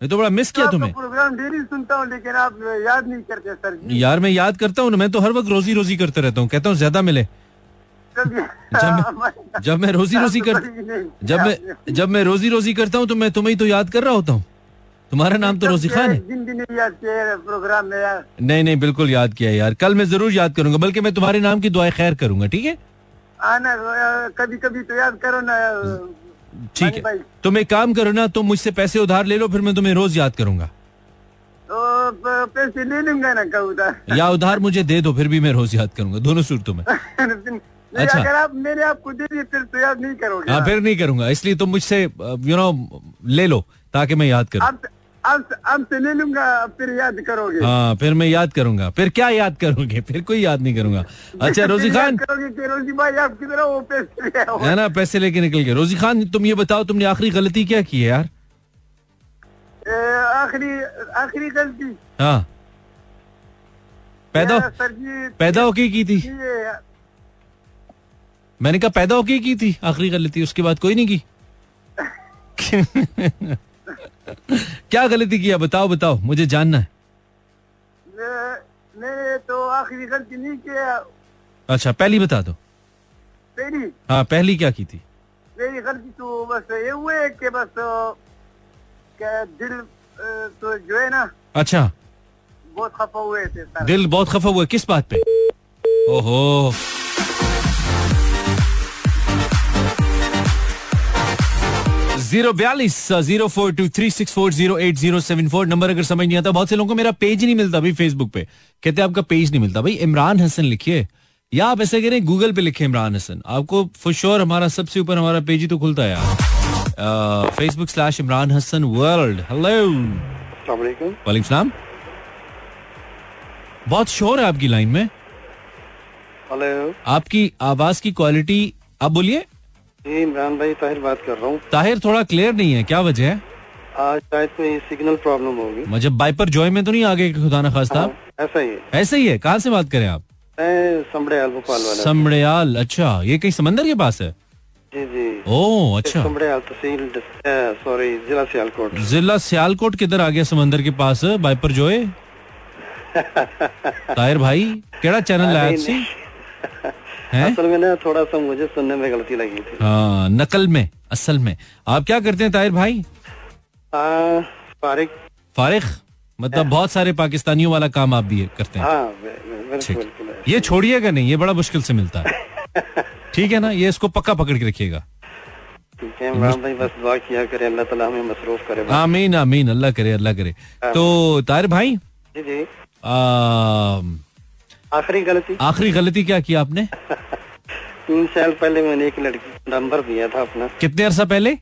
मैं तो बड़ा मिस किया तुम्हें प्रोग्राम डेली सुनता हूँ लेकिन आप याद नहीं करते सर यार मैं याद करता हूँ ना मैं तो हर वक्त रोजी रोजी करते रहता हूँ कहता हूँ ज़्यादा मिले जब मैं जब मैं रोजी रोजी कर जब मैं जब मैं रोजी रोजी करता हूँ तो मैं तुम्हें तो याद कर रहा होता हूँ। तुम्हारा नाम तो रोजी खान है। नहीं प्रोग्राम में यार नहीं नहीं बिल्कुल याद किया यार। कल मैं ज़रूर याद करूँगा बल्कि मैं तुम्हारे नाम की दुआएँ खैर करूँगा ठीक है? आना कभी कभी तो याद करो ना ठीक है। तुम एक काम करो ना तुम मुझसे पैसे उधार ले लो फिर मैं तुम्हें रोज याद करूँगा। तो पैसे ले लूँगा ना कब उधर? या उधार मुझे दे दो फिर भी मैं रोज याद करूँगा। दोनों सूरतों में। अच्छा। अगर आप मेरे आपको दे दिए फिर तो याद नहीं करोगे हाँ फिर नहीं करूँगा। इसलिए तुम मुझसे यू नो ले लो ताकि मैं याद करूँ। आप आप आपसे ले लूँगा फिर याद करोगे। हाँ फिर मैं याद करूँगा। फिर क्या याद करोगे? फिर कोई याद नहीं करूँगा। अच्छा रोजी खान। करोगे रोजी भाई आप किधर वो पैसे है ना पैसे लेके निकल गए। रोजी खान तुम ये बताओ तुमने आखिरी गलती क्या की है यार? आखिरी आखिरी गलती। हाँ। पैदा पैदा होके की थी? मैंने कहा पैदा होके की थी आखिरी गलती उसके बाद कोई नहीं की। क्या गलती किया बताओ बताओ मुझे जानना है। मैं- मैंने तो आखिरी गलती नहीं किया अच्छा पहली बता दो। पहली? हाँ पहली क्या की थी? मेरी गलती तो बस ये हुए कि बस क्या दिल तो जो है ना अच्छा। बहुत खफा हुए थे दिल बहुत खफा हुआ किस बात पे? ओहो। ज़ीरो बयालीस zero four two three six four zero eight zero seven four. Number अगर समझ नहीं आता बहुत से लोगों को मेरा पेज नहीं मिलता भाई फेसबुक पे। कहते हैं आपका पेज नहीं मिलता। भाई इमरान हसन लिखिए। या आप ऐसे करें गूगल पे लिखे इमरान हसन। आपको फॉर श्योर हमारा सबसे ऊपर हमारा पेज ही तो खुलता है यार। Facebook slash Imran Hasan world hello वालेकुम सलाम। बहुत शोर है आपकी लाइन में। हेलो आपकी आवाज़ की क्वालिटी आप बोलिए। इमरान भाई ताहिर बात कर रहा हूँ। ताहिर थोड़ा क्लियर नहीं है क्या वजह है? आज शायद कोई सिग्नल प्रॉब्लम होगी। मतलब बाइपर जॉय में तो नहीं आगे खुदा ना खास्ता? ऐसा ही है। ऐसे ही है? कहाँ से बात करें आप? मैं भोपाल वाला समड़याल अच्छा। ये कहीं समंदर के पास है? जी जी। ओ अच्छा। समड़ेयाल तहसील सॉरी जिला सियालकोट। जिला सियालकोट किधर आ गया समंदर के पास? बाइपर जॉय ताहिर भाई केड़ा चैनल लाया हैं? असल में ना थोड़ा सा मुझे सुनने में गलती लगी थी। हाँ नकल में असल में। आप क्या करते हैं ताहिर भाई? हाँ फारिक फारिग? मतलब बहुत सारे पाकिस्तानियों वाला काम आप भी करते हैं। हाँ। बिल्कुल बिल्कुल। ये छोड़िएगा नहीं ये बड़ा मुश्किल से मिलता है। ठीक है ना? ये इसको पक्का पकड़ के रखिएगा। है आमीन आमीन। अल्लाह करे अल्लाह करे। तो ताहिर भाई जी जी। आ, आखिरी गलती। आखिरी गलती क्या की आपने? तीन साल पहले मैंने एक लड़की नंबर दिया था अपना। कितने अरसा पहले?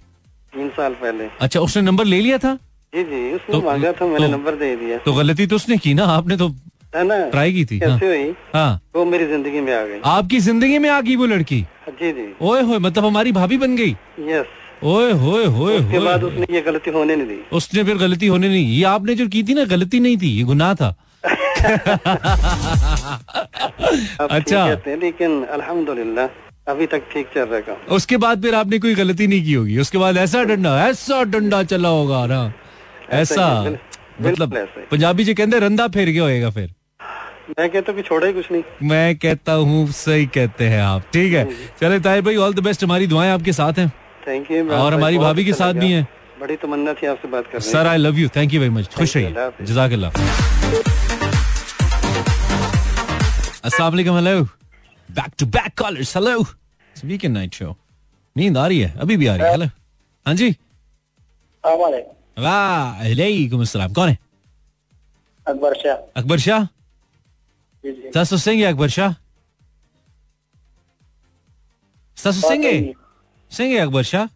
तीन साल पहले। अच्छा उसने नंबर ले लिया था? जी जी उसने तो- मांगा था मैंने तो- नंबर दे दिया। तो गलती तो उसने की ना आपने तो है ना? ट्राई की थी हाँ, कैसे हुई? हाँ। वो मेरी ज़िंदगी में आ गई। आपकी ज़िंदगी में आ गई वो लड़की? जी जी। ओए होए मतलब हमारी भाभी बन गई? यस। ओए होए होए उसके बाद उसने ये गलती होने नहीं दी। उसने फिर गलती होने नहीं ये आपने जो की थी ना गलती नहीं थी ये गुनाह था। अच्छा। कहते हैं लेकिन अल्हम्दुलिल्लाह अभी तक ठीक चल रहा है उसके बाद फिर आपने कोई गलती नहीं की होगी। उसके बाद ऐसा डंडा ऐसा डंडा चला होगा ना। ऐसा मतलब। पंजाबी जी कहते रंदा फेर गया होएगा फिर। मैं कहता हूँ कि छोड़ा ही कुछ नहीं। मैं कहता हूँ सही कहते हैं आप। ठीक है। चले ताहिर भाई ऑल द बेस्ट हमारी दुआएँ आपके साथ हैं। थैंक यू और हमारी भाभी के साथ भी हैं। बड़ी तमन्ना थी आपसे बात करने sir I love you thank you very much खुश रहिए। अल्लाह जजाकल्ला अस्सलाम वालेकुम hello back to back callers hello weekend night show नींद आ रही है अभी भी आ रही है हेलो हाँ जी? वालेकुम अस्सलाम कौन है? अकबर शाह। अकबर शाह? जी जी। सासू सिंह है अकबर शाह? सासू सिंह है? सिंह है अकबर शाह?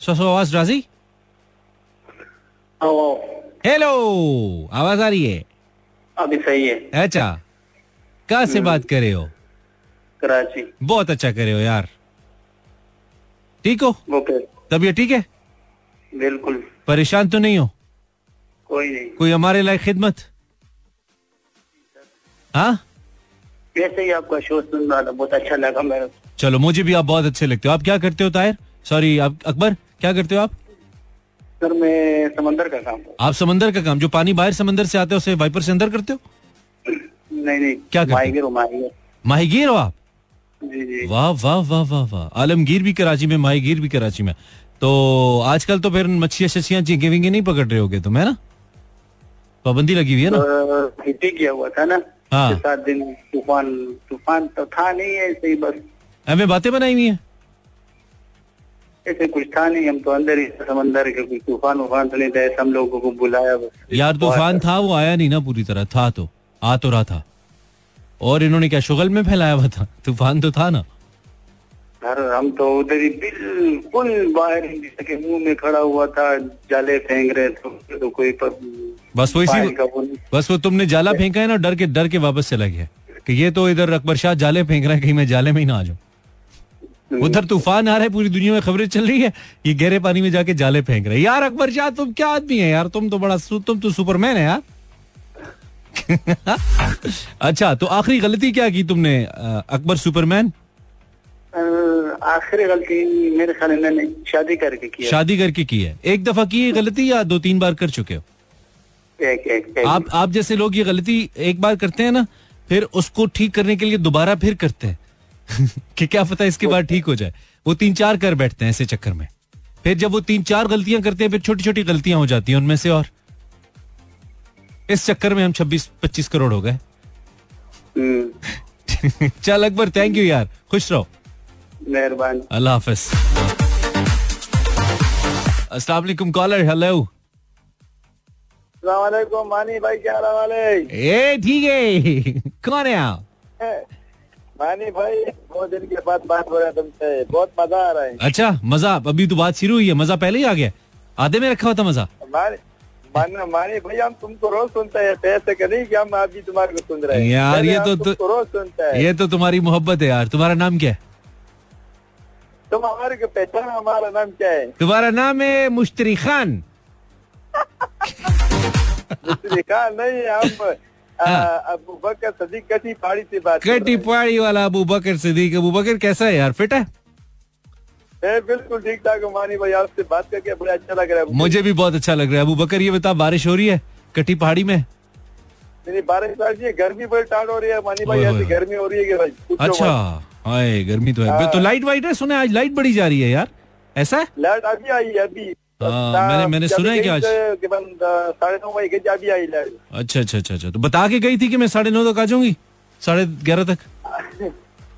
सासू आवाज़ राज़ी? हेलो आवाज़ आ रही है। अभी सही है। अच्छा। कहाँ से बात कर रहे हो? कराची। बहुत अच्छा कर रहे हो यार। ठीक हो? ओके। तबीयत ठीक है? बिल्कुल। परेशान तो नहीं हो? कोई नहीं। कोई हमारे लायक खिदमत? हाँ? वैसे ही आपका शो सुन रहा था बहुत अच्छा लगा मेरे चलो मुझे भी आप बहुत अच्छे लगते हो। आप क्या करते हो ताहिर? सॉरी आप अकबर क्या करते हो आप? सर मैं समंदर का काम आप समंदर का काम जो पानी बाहर समंदर से आते हो उसे वाइपर से अंदर करते हो? नहीं नहीं। क्या? माहिर माहीगीर हो आप? वाह वाह वाह वाह वाह। आलमगीर भी कराची में माहीगीर भी कराची में। तो आजकल तो फिर मच्छियाँ शच्छियाँ झींगे विंगे नहीं पकड़ रहे होगे तुम है ना? पाबंदी लगी हुई है ना? खेती किया हुआ था ना हाँ। सात दिन तूफ़ान तूफ़ान तो था नहीं ऐसे ही बस। हमें बातें बनाई हुई है। ऐसे कुछ था नहीं हम तो अंदर ही समंदर के कोई तूफ़ान वूफान तो नहीं था ऐसे हम लोगों को बुलाया। बस यार तूफ़ान था वो आया नहीं ना पूरी तरह था तो आ तो रहा था। और इन्होंने क्या शुगल में फैलाया हुआ था? तूफ़ान तो था ना। हम तो उधर ही बिल्कुल बाहर के मुँह में खड़ा हुआ था जाले फेंक रहे थे तो कोई पर, बस वो इसी। बस वो तुमने जाला फेंका है ना डर के डर के वापस चला गया। कि ये तो इधर अकबर शाह जाले फेंक रहा है कहीं मैं जाले में ही ना आ जाऊँ। उधर तूफ़ान आ रहा है पूरी दुनिया में खबरें चल रही है ये गहरे पानी में जाके जाले फेंक रहे यार अकबर शाह तुम क्या आदमी है यार? तुम तो बड़ा तुम तो सुपरमैन है यार। अच्छा तो आखिरी गलती क्या की तुमने अकबर सुपरमैन? आखिरी गलती मेरे ख्याल में मैंने शादी करके किया शादी करके की है। एक दफ़ा की है गलती या दो तीन बार कर चुके हो? एक एक, एक। आप आप जैसे लोग ये गलती एक बार करते हैं ना फिर उसको ठीक करने के लिए दोबारा फिर करते हैं। कि क्या पता इसके बाद ठीक हो जाए। वो तीन चार कर बैठते हैं ऐसे चक्कर में। फिर जब वो तीन चार गलतियाँ करते हैं फिर छोटी छोटी गलतियाँ हो जाती हैं उनमें से और। इस चक्कर में हम 26 25 करोड़ हो गए। हम्म, चल अकबर थैंक यू यार। खुश रहो। मेहरबानी। अल्लाह हाफिज। अस्सलाम वालेकुम कॉलर हेलो मानी भाई क्या हाल वाले ए ठीक है। कौन है आप? मानी भाई दो दिन के बाद बात हो रहा है तुमसे। बहुत मज़ा आ रहा है। अच्छा मज़ा अभी तो बात शुरू हुई है मज़ा पहले ही आ गया। आधे में रखा हुआ था मज़ा। मानी मानी भाई हम तुमको रोज सुनते हैं पैसे का नहीं कि हम अभी तुम्हारे को सुन रहे हैं। यार, ये तो- तो- रोज सुनते हैं। ये तो तुम्हारी मोहब्बत है यार। तुम्हारा नाम क्या है? तुम हमारे को पहचान हमारा नाम क्या है? तुम्हारा नाम है मुश्तरी खान। मुश्तरी खान नहीं हम अबू बकर सदीक कटी पहाड़ी से बात कटी हैं। पहाड़ी वाला अबू बकर सिद्दीक अबू बकर कैसा है यार? फिट है? बिल्कुल ठीक ठाक हूँ मानी भाई आपसे बात करके बड़ा अच्छा लग रहा है। मुझे भी बहुत अच्छा लग रहा है। अबू बकर ये बता बारिश हो रही है कटी पहाड़ी में? मेरी बारिश आ रही गर्मी बड़ी टाट हो रही है मानी भाई ऐसी गर्मी हो रही है कि भाई अच्छा हाय गर्मी तो है। तो लाइट वाइट है सुना आज लाइट बड़ी जा रही है यार। ऐसा है? लाइट अभी आई है अभी। हाँ, मैंने- मैंने सुना है कि आज- साढ़े नौ बजे अभी आई लाइट अच्छा अच्छा अच्छा अच्छा। तो बता के गई थी कि मैं साढ़े नौ तक आ जाऊँगी? साढ़े ग्यारह तक?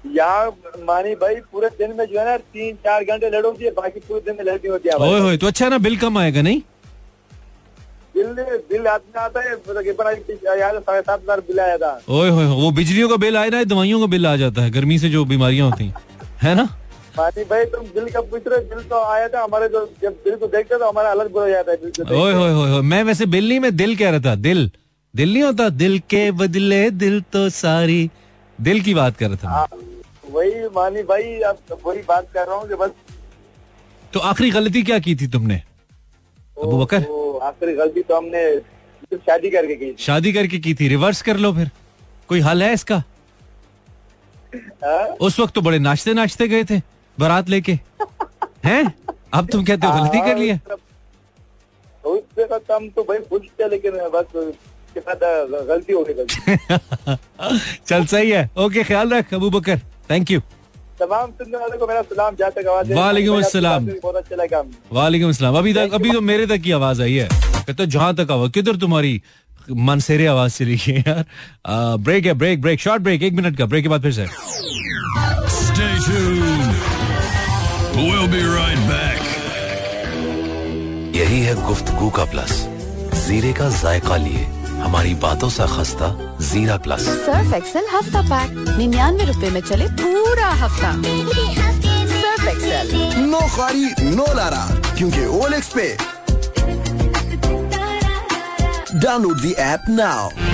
यहाँ मानी भाई पूरे दिन में जो है ना तीन चार घंटे लड़ होती है बाकी पूरे दिन में लड़ती होती है ओए होए तो अच्छा ना बिल कम आएगा नहीं? बिल बिल आता है आज यहाँ से साढ़े सात हज़ार बिल आया था। ओए होए वो बिजलियों का बिल आए ना दवाइयों का बिल आ जाता है गर्मी से जो बीमारियाँ होती हैं। है ना? मानी भाई तुम बिल कब पूछ रहे बिल तो आया था हमारे जो जब बिल को देखते तो हमारा अलग बुरा हो जाता है को ओए होए होए मैं वैसे बिल नहीं मैं दिल कह रहा था दिल। दिल नहीं होता दिल के बदले दिल तो सारी। दिल की बात कर रहा था हाँ, वही मानी भाई अब वही बात कर रहा हूँ कि बस तो आखिरी गलती क्या की थी तुमने? अबू बकर? आखिरी गलती तो हमने शादी करके की थी। शादी करके की थी। रिवर्स कर लो फिर। कोई हल है इसका? हाँ? उस वक्त तो बड़े नाचते नाचते गए थे बारात लेके। हैं? अब तुम कहते हो गलती कर लिया तो तो हम तो भाई लेकिन बस गलती हो गई चल सही है। ओके ख्याल रख अबू बकर। थैंक यू तमाम सुनने वालों को मेरा सलाम जहाँ तक आवाज़ वालेकुम बहुत अच्छा लगा। वालेकुम अस्सलाम अभी तक अभी तो मेरे तक की आवाज़ आई है। कहते जहाँ तक आवाज़ किधर तुम्हारी मनसेरे आवाज़ चली गई यार? ब्रेक है ब्रेक ब्रेक शॉर्ट ब्रेक एक मिनट का ब्रेक के बाद फिर से। We'll be right back. यही है गुफ्तगू का प्लस जीरे का जायका लिए। हमारी बातों सा खस्ता जीरा प्लस सर्फ एक्सेल हफ़्ता पैक निन्यानवे रुपए में चले पूरा हफ़्ता सर्फ एक्सेल नो खारी नो लारा क्योंकि ओलेक्स पे download the app now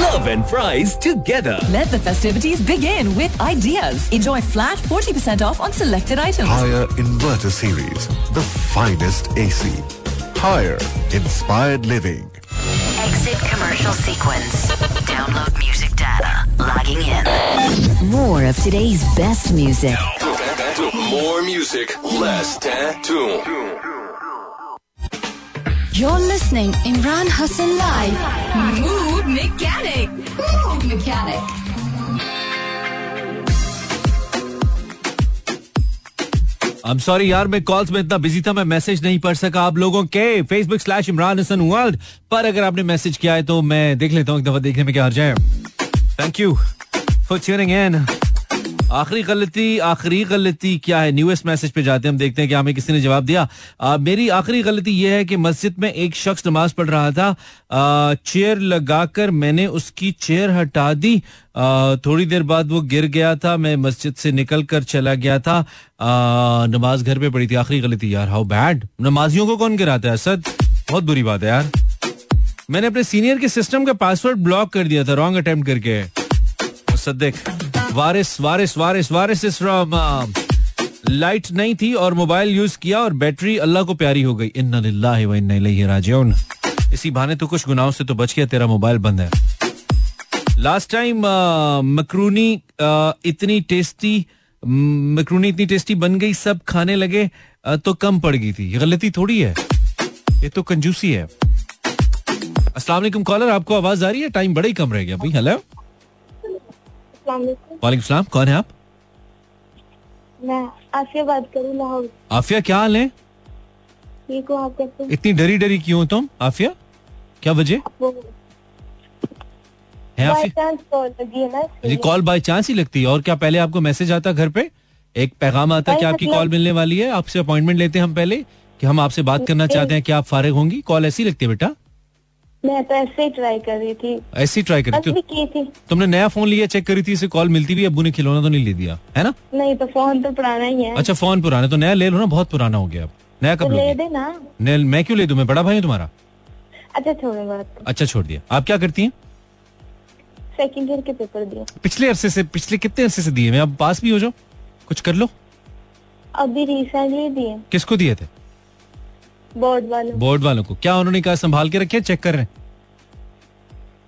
Love and fries together. Let the festivities begin with ideas. Enjoy flat 40% off on selected items. Higher Inverter Series, the finest AC. Higher inspired living. Exit commercial sequence. Download music data. Logging in. More of today's best music. More music, less tattoo. You're listening Imran Hassan Live. Mood mechanic. Mood mechanic. I am sorry यार, मैं calls में इतना busy था, मैं message नहीं पढ़ सका। आप लोगों के Facebook slash Imran Hasan world पर अगर आपने मैसेज किया है तो मैं देख लेता हूँ एक दफ़ा देखने में क्या हर्ज जाए thank you for tuning in आखिरी गलती आखिरी गलती क्या है? न्यूएस्ट मैसेज पे जाते हैं हम देखते हैं कि हमें किसी ने जवाब दिया। आ, मेरी आखिरी गलती यह है कि मस्जिद में एक शख्स नमाज़ पढ़ रहा था। चेयर लगाकर मैंने उसकी चेयर हटा दी। आ, थोड़ी देर बाद वो गिर गया था। मैं मस्जिद से निकल कर चला गया था। आ, नमाज़ घर पे पड़ी थी। आखिरी गलती यार हाउ बैड नमाजियों को कौन गिराता है असद बहुत बुरी बात है यार। मैंने अपने सीनियर के सिस्टम का पासवर्ड ब्लॉक कर दिया था रॉन्ग अटेम्प्ट करके। Siddique Waris Waris Waris Waris is from light नहीं थी और मोबाइल यूज़ किया और बैटरी अल्लाह को प्यारी हो गई। इलैहि राजिऊन। इसी बहाने तो कुछ गुनाहों से तो बच गया तेरा मोबाइल बंद है। लास्ट टाइम मकरूनी इतनी टेस्टी मकरूनी इतनी टेस्टी बन गई सब खाने लगे uh, तो कम पड़ गई थी। ये गलती थोड़ी है। ये तो कंजूसी है। वालेकुम कॉलर आपको आवाज़ आ रही है? टाइम बड़ा ही कम रह गया भाई। हेलो वालेकुम सलाम कौन है आप? मैं आसिया बात करूँ लाहौर आफिया क्या हाल है? ठीक हूँ आप कैसे इतनी डरी डरी क्यों तुम आफिया क्या वजह? है Afia ji call by chance ही लगती है। और क्या पहले आपको मैसेज आता घर पे? एक पैगाम आता है कि आपकी मतलब- कॉल मिलने वाली है आपसे अपॉइंटमेंट लेते हैं हम पहले कि हम आपसे बात करना चाहते हैं कि आप फारिग होंगी। कॉल ऐसी लगती है बेटा। मैं तो ऐसे ही ट्राई कर रही थी। ऐसी ट्राई करी बस थी? की थी। तुमने नया फ़ोन लिया चेक करी थी इसे कॉल मिलती भी अब्बू ने खिलौना तो नहीं ले दिया है ना? नहीं तो फ़ोन तो पुराना ही है। अच्छा फ़ोन पुराना तो नया ले लो ना बहुत पुराना हो गया अब। नया तो कब ले लोगे दे नया- मैं क्यों ले दूँ मैं बड़ा भाई हूँ तुम्हारा? अच्छा छोड़ो बात। अच्छा छोड़ दिया। आप क्या करती है? सेकंड ईयर के पेपर दिए। पिछले अरसे से पिछले कितने अरसे से दिए मैं अब पास भी हो जाओ कुछ कर लो। अभी रिसेंटली दिए। किसको दिए थे? बोर्ड वालों बोर्ड वालों को। क्या उन्होंने कहा संभाल के रखे चेक कर रहे हैं?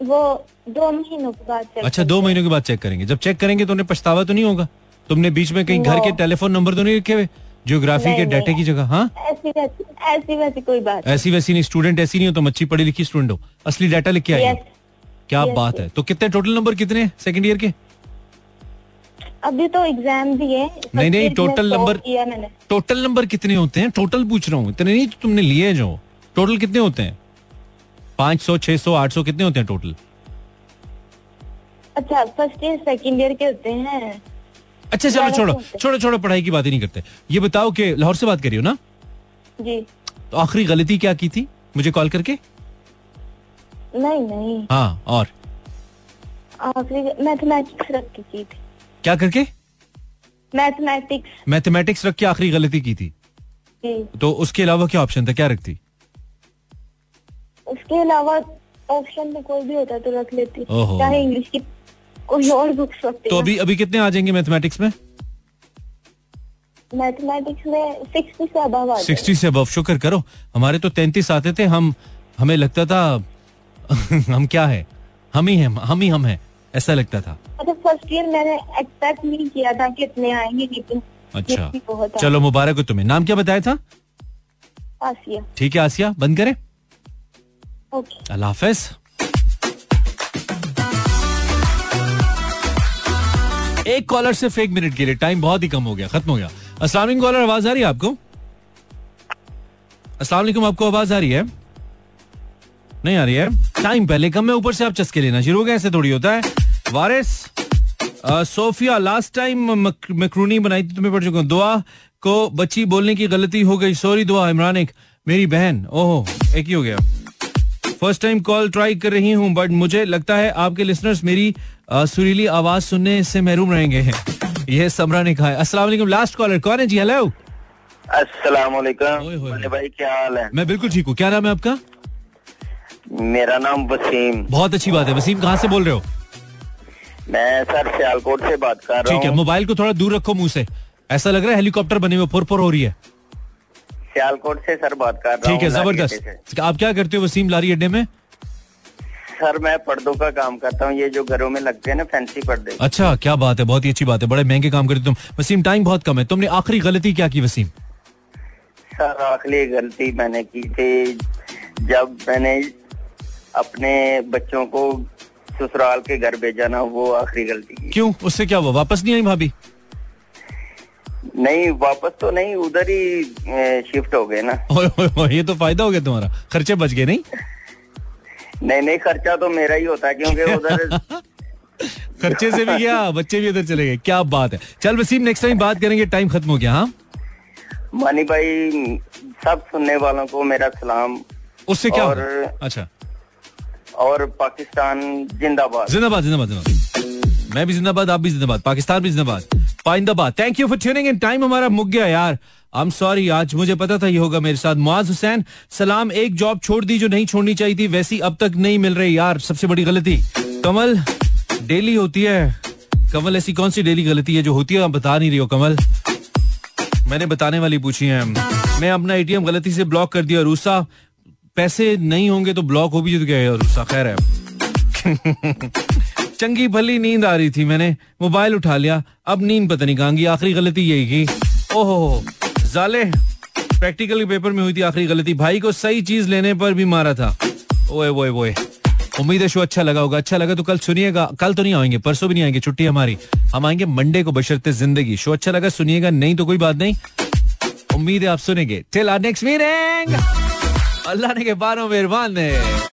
वो दो महीनों के बाद अच्छा दो महीनों के बाद चेक करेंगे। जब चेक करेंगे तो उन्हें पछतावा तो नहीं होगा? तुमने बीच में कहीं घर के टेलीफोन नंबर तो नहीं रखे हुए? जियोग्राफी के डाटे की जगह हाँ? ऐसी वैसी ऐसी वैसी कोई बात ऐसी वैसी नहीं स्टूडेंट ऐसी नहीं हो तुम अच्छी पढ़ी लिखी स्टूडेंट हो। असली डाटा लिख के आई क्या बात है। तो कितने टोटल नंबर कितने सेकंड ईयर के? अभी तो एग्ज़ाम दिए नहीं, नहीं, number- किया मैंने। टोटल नंबर कितने होते हैं? टोटल पूछ रहा हूँ। इतने नहीं तुमने लिए जो। टोटल कितने होते हैं? पाँच सौ छह सौ आठ सौ कितने होते हैं टोटल अच्छा फ़र्स्ट ईयर सेकंड ईयर के होते हैं। अच्छा चलो छोड़ो हैं। छोड़ो छोड़ो पढ़ाई की बात ही नहीं करते। ये बताओ कि लाहौर से बात करी हो ना? जी। तो आखिरी गलती क्या की थी? मुझे कॉल करके? नहीं नहीं। हाँ और? आखिरी मैथमेटिक्स रख की थी। क्या करके? मैथमेटिक्स मैथमेटिक्स रख के आखिरी गलती की थी। जी। तो उसके अलावा क्या ऑप्शन था? क्या रखती? उसके अलावा ऑप्शन में कोई भी होता तो रख लेती। चाहे इंग्लिश की कोई और बुक्स रखती तो अभी अभी कितने आ जाएँगे मैथमेटिक्स में? मैथमेटिक्स में सिक्सटी से अबव सिक्सटी से अबव शुक्र करो। हमारे तो तैंतीस आते थे। हम हमें लगता था हम क्या है? हम ही हैं हम ही हम हैं ऐसा लगता था। अच्छा फ़र्स्ट ईयर मैंने एक्सपेक्ट नहीं किया था कि इतने आएँगे लेकिन अच्छा। चलो मुबारक हो तुम्हें। नाम क्या बताया था? आसिया। ठीक है आसिया। बंद करें। ओके। अल्लाह हाफिज। एक कॉलर सिर्फ़ एक मिनट के लिए। टाइम बहुत ही कम हो गया खत्म हो गया। वालेकुम कॉलर आवाज़ आ रही है आपको? अस्सलाम वालेकुम आपको आवाज़ आ रही है? नहीं आ रही है? टाइम पहले कम है ऊपर से आप चस्के लेना। शुरू हो गए ऐसे थोड़ी होता है। Waris Sofia last time macaroni बनाई थी तुम्हें पढ़ चुका हूँ। दुआ को बच्ची बोलने की गलती हो गई। सॉरी दुआ इमरान एक मेरी बहन। ओहो एक ही हो गया। फ़र्स्ट टाइम कॉल ट्राई कर रही हूँ बट मुझे लगता है आपके लिसनर्स मेरी सुरीली आवाज़ सुनने से महरूम रहेंगे। यह समरा ने कहा है। वालेकुम लास्ट कॉलर कौन है? जी हेलो अस्सलाम भाई क्या हाल है? मैं बिल्कुल ठीक हूँ। क्या नाम है आपका? मेरा नाम वसीम। बहुत अच्छी बात है। वसीम कहाँ से बोल रहे हो? मैं सर सियालकोट से बात कर रहा हूँ ठीक है मोबाइल को थोड़ा दूर रखो मुँह से। ऐसा लग रहा है हेलीकॉप्टर बने हुए फुर फुर हो रही है। सियालकोट से सर बात कर रहा हूँ ठीक है। ज़बरदस्त। आप क्या करते हो वसीम लारी अड्डे में? सर मैं पर्दों का काम करता हूँ ये जो घरों में लगते हैं ना फैंसी पर्दे। अच्छा क्या बात है बहुत ही अच्छी बात है बड़े महँगे काम करते हो तुम। वसीम टाइम बहुत कम है तुमने आखिरी गलती क्या की वसीम? सर आखिरी गलती मैंने की थी जब मैंने अपने बच्चों को ससुराल के घर भेजा ना वो आखिरी गलती क्यों? उससे क्या हुआ? वापस नहीं आई भाभी? नहीं वापस तो नहीं उधर ही शिफ्ट हो गए ना। ओए, ओए, ये तो फ़ायदा हो गया तुम्हारा। खर्चे बच गए नहीं? नहीं नहीं खर्चा तो मेरा ही होता है क्योंकि उधर खर्चे से भी गया बच्चे भी इधर चले गए। क्या बात है। चल वसीम नेक्स्ट टाइम बात करेंगे टाइम खत्म हो गया हाँ? मानी भाई सब सुनने वालों को मेरा सलाम। उससे क्या और अच्छा। और पाकिस्तान जिंदाबाद। जिंदाबाद जिंदाबाद जिंदाबाद। मैं भी जिंदाबाद, आप भी जिंदाबाद, पाकिस्तान भी जिंदाबाद। पाइंदाबाद। Thank you for tuning in time हमारा मुक गया यार। आई एम सॉरी आज मुझे पता था ये होगा मेरे साथ। मुआज हुसैन, सलाम, एक जॉब छोड़ दी जो नहीं छोड़नी चाहिए थी, वैसी अब तक नहीं मिल रही यार। सबसे बड़ी गलती, कमल डेली होती है। कमल, ऐसी कौन सी डेली गलती है जो होती है? आप बता नहीं रही हो, कमल। मैंने बताने वाली पूछी है। मैं अपना एटीएम गलती से ब्लॉक कर दिया। रूसा पैसे नहीं होंगे तो ब्लॉक हो भी तो क्या है खैर है। चंगी भली नींद आ रही थी मैंने, मोबाइल उठा लिया, अब नींद पता नहीं कहाँ आखिरी गलती यही की। ओहो, जाले प्रैक्टिकल पेपर में हुई थी आखिरी गलती, भाई को सही चीज़ लेने पर भी मारा था। ओए ओए ओए, उम्मीद है शो अच्छा लगा होगा अच्छा लगा तो कल सुनिएगा, कल तो नहीं आएँगे, परसों भी नहीं आएँगे, छुट्टी हमारी। हम आएँगे मंडे को बशरते ज़िंदगी, शो अच्छा लगा, सुनिएगा, नहीं तो कोई बात नहीं। उम्मीद है आप सुनेंगे। टिल आर नेक्स्ट मीटिंग अल्लाह ने के बारो मेहरबान है।